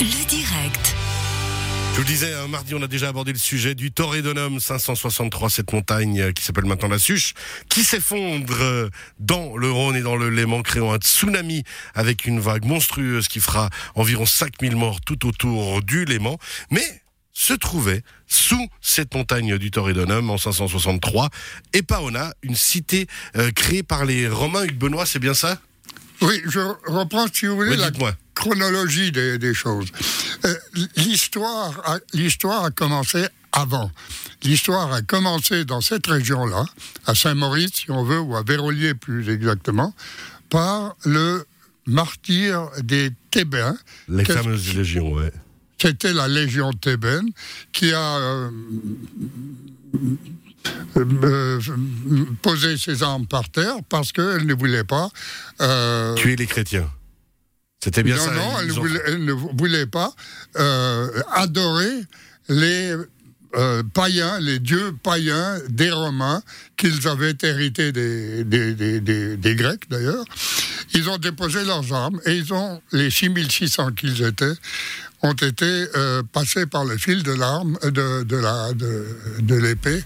Le direct. Je vous disais, un mardi, on a déjà abordé le sujet du Torredonum 563, cette montagne euh, qui s'appelle maintenant la Suche, qui s'effondre euh, dans le Rhône et dans le Léman, créant un tsunami avec une vague monstrueuse qui fera environ 5000 morts tout autour du Léman. Mais se trouvait sous cette montagne du Torredonum en 563 Epaona, une cité euh, créée par les Romains. Hugues Benoît, c'est bien ça? Oui, je reprends, si vous voulez, Oui, la chronologie des, des choses. Euh, L'histoire a, l'histoire a commencé avant. L'histoire a commencé dans cette région-là, à Saint-Maurice, si on veut, ou à Vérolier plus exactement, par le martyr des Thébains. Les fameuses légions, ouais. C'était la Légion thébaine qui a euh, euh, posé ses armes par terre parce qu'elle ne voulait pas euh, Tuer les chrétiens. C'était bien non, ça. non, elle, ont- voulait, elle ne voulait pas euh, adorer les païens, les dieux païens des Romains qu'ils avaient hérités des, des, des, des- des Grecs d'ailleurs. Ils ont déposé leurs armes et ils ont, les 6600 qu'ils étaient, ont été euh, passés par le fil de l'arme, de, de la- de, de l'épée.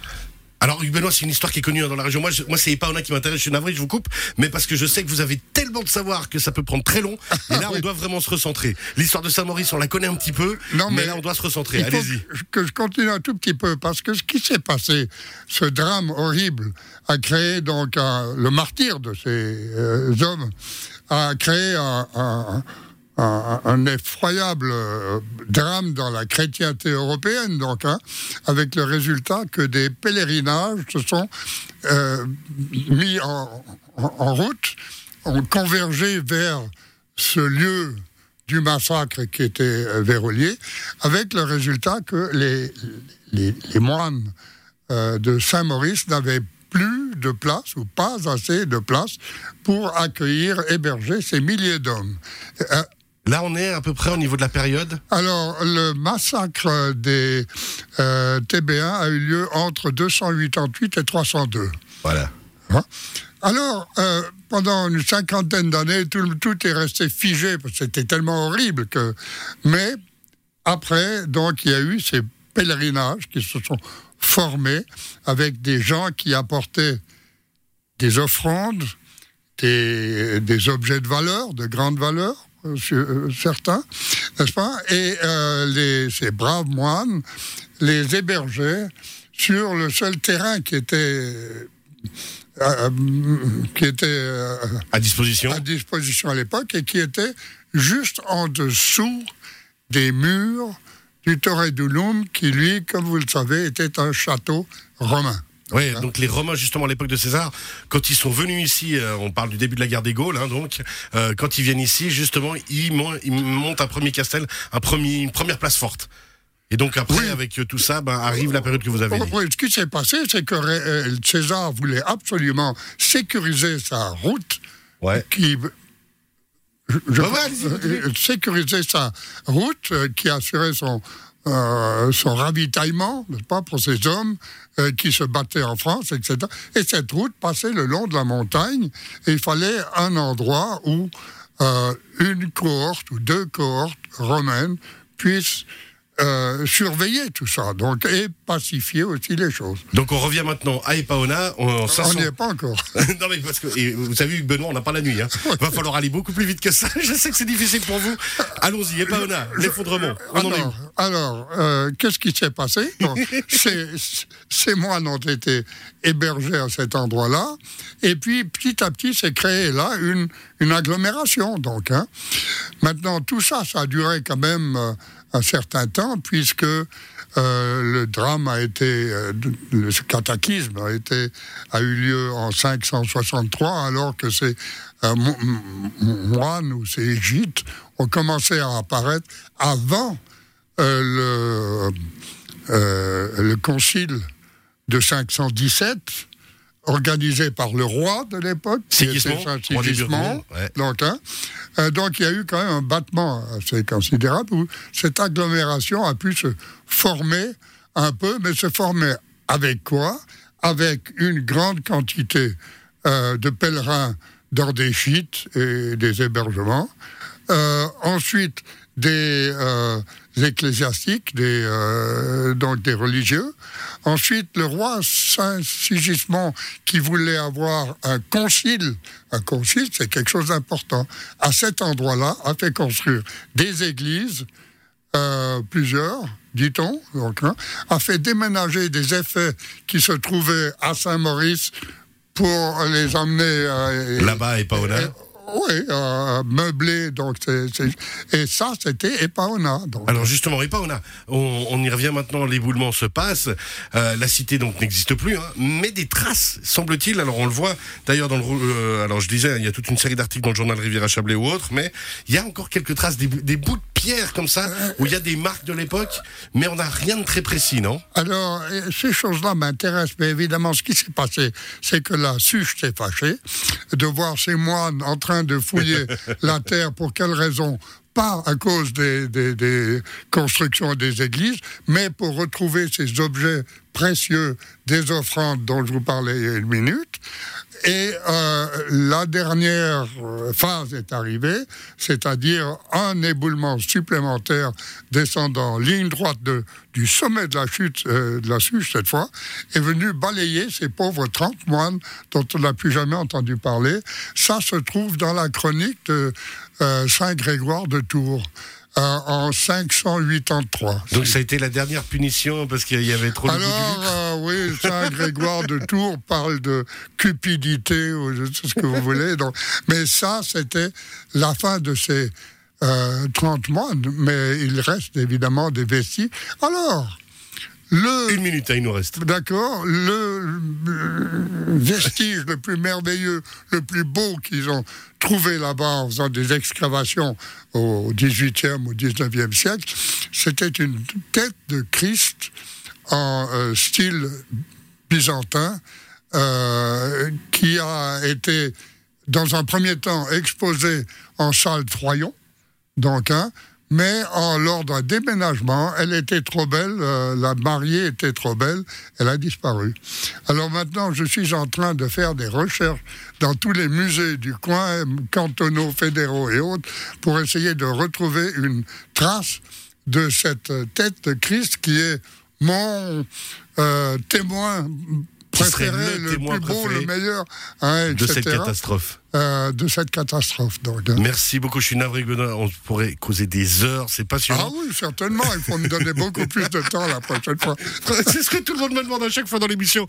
Alors, Hugues Benoît, c'est une histoire qui est connue dans la région. Moi, je- moi c'est Epaona qui m'intéresse. Je suis navré, je vous coupe. Mais parce que je sais que vous avez tellement de savoir que ça peut prendre très long. Et là, on doit vraiment se recentrer. L'histoire de Saint-Maurice, on la connaît un petit peu. Non, mais, mais là, on doit se recentrer. Allez-y. que- que je continue un tout petit peu parce que ce qui s'est passé, ce drame horrible, a créé donc un- le martyr de ces euh, hommes, a créé un, un- un- effroyable euh, drame dans la chrétienté européenne, donc, hein, avec le résultat que des pèlerinages se sont euh, mis en, route, ont convergé vers ce lieu du massacre qui était euh, Vérolier, avec le résultat que les, moines de Saint-Maurice n'avaient plus de place ou pas assez de place pour accueillir, héberger ces milliers d'hommes. Là, on est à peu près au niveau de la période. alors, le massacre des euh, TB1 a eu lieu entre 288 et 302. Voilà. Alors, euh, pendant une cinquantaine d'années, tout, tout est resté figé, parce que c'était tellement horrible que. Mais après, donc, il y a eu ces pèlerinages qui se sont formés avec des gens qui apportaient des offrandes, des, des objets de valeur, de grande valeur, certains, n'est-ce pas Et euh, les, ces braves moines les hébergeaient sur le seul terrain qui était euh, qui était euh, À disposition. à disposition à l'époque et qui était juste en dessous des murs du Torredulum, qui lui, comme vous le savez, était un château romain. Oui, donc les Romains, justement, à l'époque de César, quand ils sont venus ici, euh, on parle du début de la guerre des Gaules, hein, donc, euh, quand ils viennent ici, justement, ils, mon- ils montent un premier castel, un premier, une première place forte. Et donc après, Oui. avec euh, tout ça, ben, arrive la période que vous avez dit. Oui, ce qui s'est passé, c'est que euh, César voulait absolument sécuriser sa route Ouais. qui je- ouais, euh, sécuriser sa route euh, qui assurait son euh, son ravitaillement, n'est-ce pas, pour ces hommes euh, qui se battaient en France, etc. Et cette route passait le long de la montagne, et il fallait un endroit où euh, une cohorte ou deux cohortes romaines puissent euh, surveiller tout ça, donc et pacifier aussi les choses. Donc on revient maintenant à Epaona. On, On 500 n'y est pas encore. non mais parce que et vous savez Benoît, on n'a pas la nuit. Hein. Va falloir aller beaucoup plus vite que ça. Je sais que c'est difficile pour vous. Allons-y, Epaona, l'effondrement. Alors, alors euh, qu'est-ce qui s'est passé? Donc, ces, moines ont été hébergés à cet endroit-là, et puis petit à petit s'est créé là une, une agglomération. Donc, hein. maintenant tout ça, ça a duré quand même euh, un certain temps, puisque euh, le drame a été, euh, le cataclysme a eu lieu en 563, alors que ces euh, mo- mo- moines ou ces gîtes ont commencé à apparaître avant le, le concile de 517, organisé par le roi de l'époque, Sigismond, ouais. Donc, hein, euh, donc il y a eu quand même un battement assez considérable où cette agglomération a pu se former un peu, mais se former avec quoi? Avec une grande quantité euh, de pèlerins dans des gîtes et des hébergements. Euh, ensuite, des euh, ecclésiastiques, des, euh, donc des religieux. Ensuite, le roi Saint-Sigismond, qui voulait avoir un concile, un concile, c'est quelque chose d'important, à cet endroit-là, a fait construire des églises, euh, plusieurs, dit-on, hein, a fait déménager des effets qui se trouvaient à Saint-Maurice pour les emmener là-bas et pas au oui, euh, meublé, donc et ça c'était Epaona. Alors justement, Epaona, on, y revient maintenant, l'éboulement se passe, euh, la cité donc n'existe plus, hein, mais des traces, semble-t-il, alors on le voit d'ailleurs dans le... Euh, alors je disais, il y a toute une série d'articles dans le journal Riviera Chablais ou autre, mais il y a encore quelques traces, des, des bouts de pierre comme ça, où il y a des marques de l'époque, mais on n'a rien de très précis, non? Alors, ces choses-là m'intéressent, mais évidemment, ce qui s'est passé, c'est que la Suche s'est fâchée de voir ces moines en train de fouiller la terre. Pour quelle raison? Pas à cause des, des, constructions des églises, mais pour retrouver ces objets précieux des offrandes dont je vous parlais il y a une minute. Et euh, la dernière phase est arrivée, c'est-à-dire un éboulement supplémentaire descendant ligne droite du sommet de la chute euh, de la Suche cette fois, est venu balayer ces pauvres 30 moines dont on n'a plus jamais entendu parler. Ça se trouve dans la chronique de euh, Saint Grégoire de Tours. Euh, en 583. Donc ça a été la dernière punition parce qu'il y avait trop de Alors, euh, oui, Saint Grégoire de Tours parle de cupidité ou de tout ce que vous voulez. Donc, mais ça, c'était la fin de ces 30 mois, mais il reste évidemment des vestiges. Alors, le, Une minute, hein, il nous reste. D'accord. Le vestige le plus merveilleux, le plus beau qu'ils ont trouvé là-bas en faisant des excavations au XVIIIe ou XIXe siècle, c'était une tête de Christ en euh, style byzantin euh, qui a été, dans un premier temps, exposée en salle Troyon, donc, hein, mais en, lors d'un déménagement, elle était trop belle, euh, la mariée était trop belle, elle a disparu. Alors maintenant, je suis en train de faire des recherches dans tous les musées du coin, cantonaux, fédéraux et autres, pour essayer de retrouver une trace de cette tête de Christ qui est mon euh, témoin préféré, le, plus beau, le meilleur, hein, de cette catastrophe. Euh, de cette catastrophe. Donc. Hein. Merci beaucoup, je suis navré, On pourrait causer des heures, c'est passionnant. Ah oui, certainement. Il faut me donner beaucoup plus de temps la prochaine fois. c'est ce que tout le monde me demande à chaque fois dans l'émission.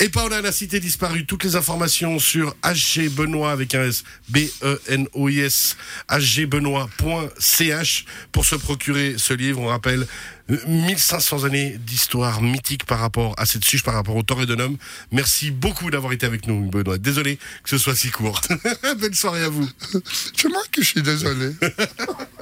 Et pas on a la cité disparue. Toutes les informations sur HG Benoît avec un S, B-E-N-O-I-S, hgbenoît.ch pour se procurer ce livre. On rappelle 1500 années d'histoire mythique par rapport à cette suche, par rapport au Torredonum. Merci beaucoup d'avoir été avec nous, Benoît. Désolé que ce soit si court. Belle soirée à vous. C'est moi qui suis désolé.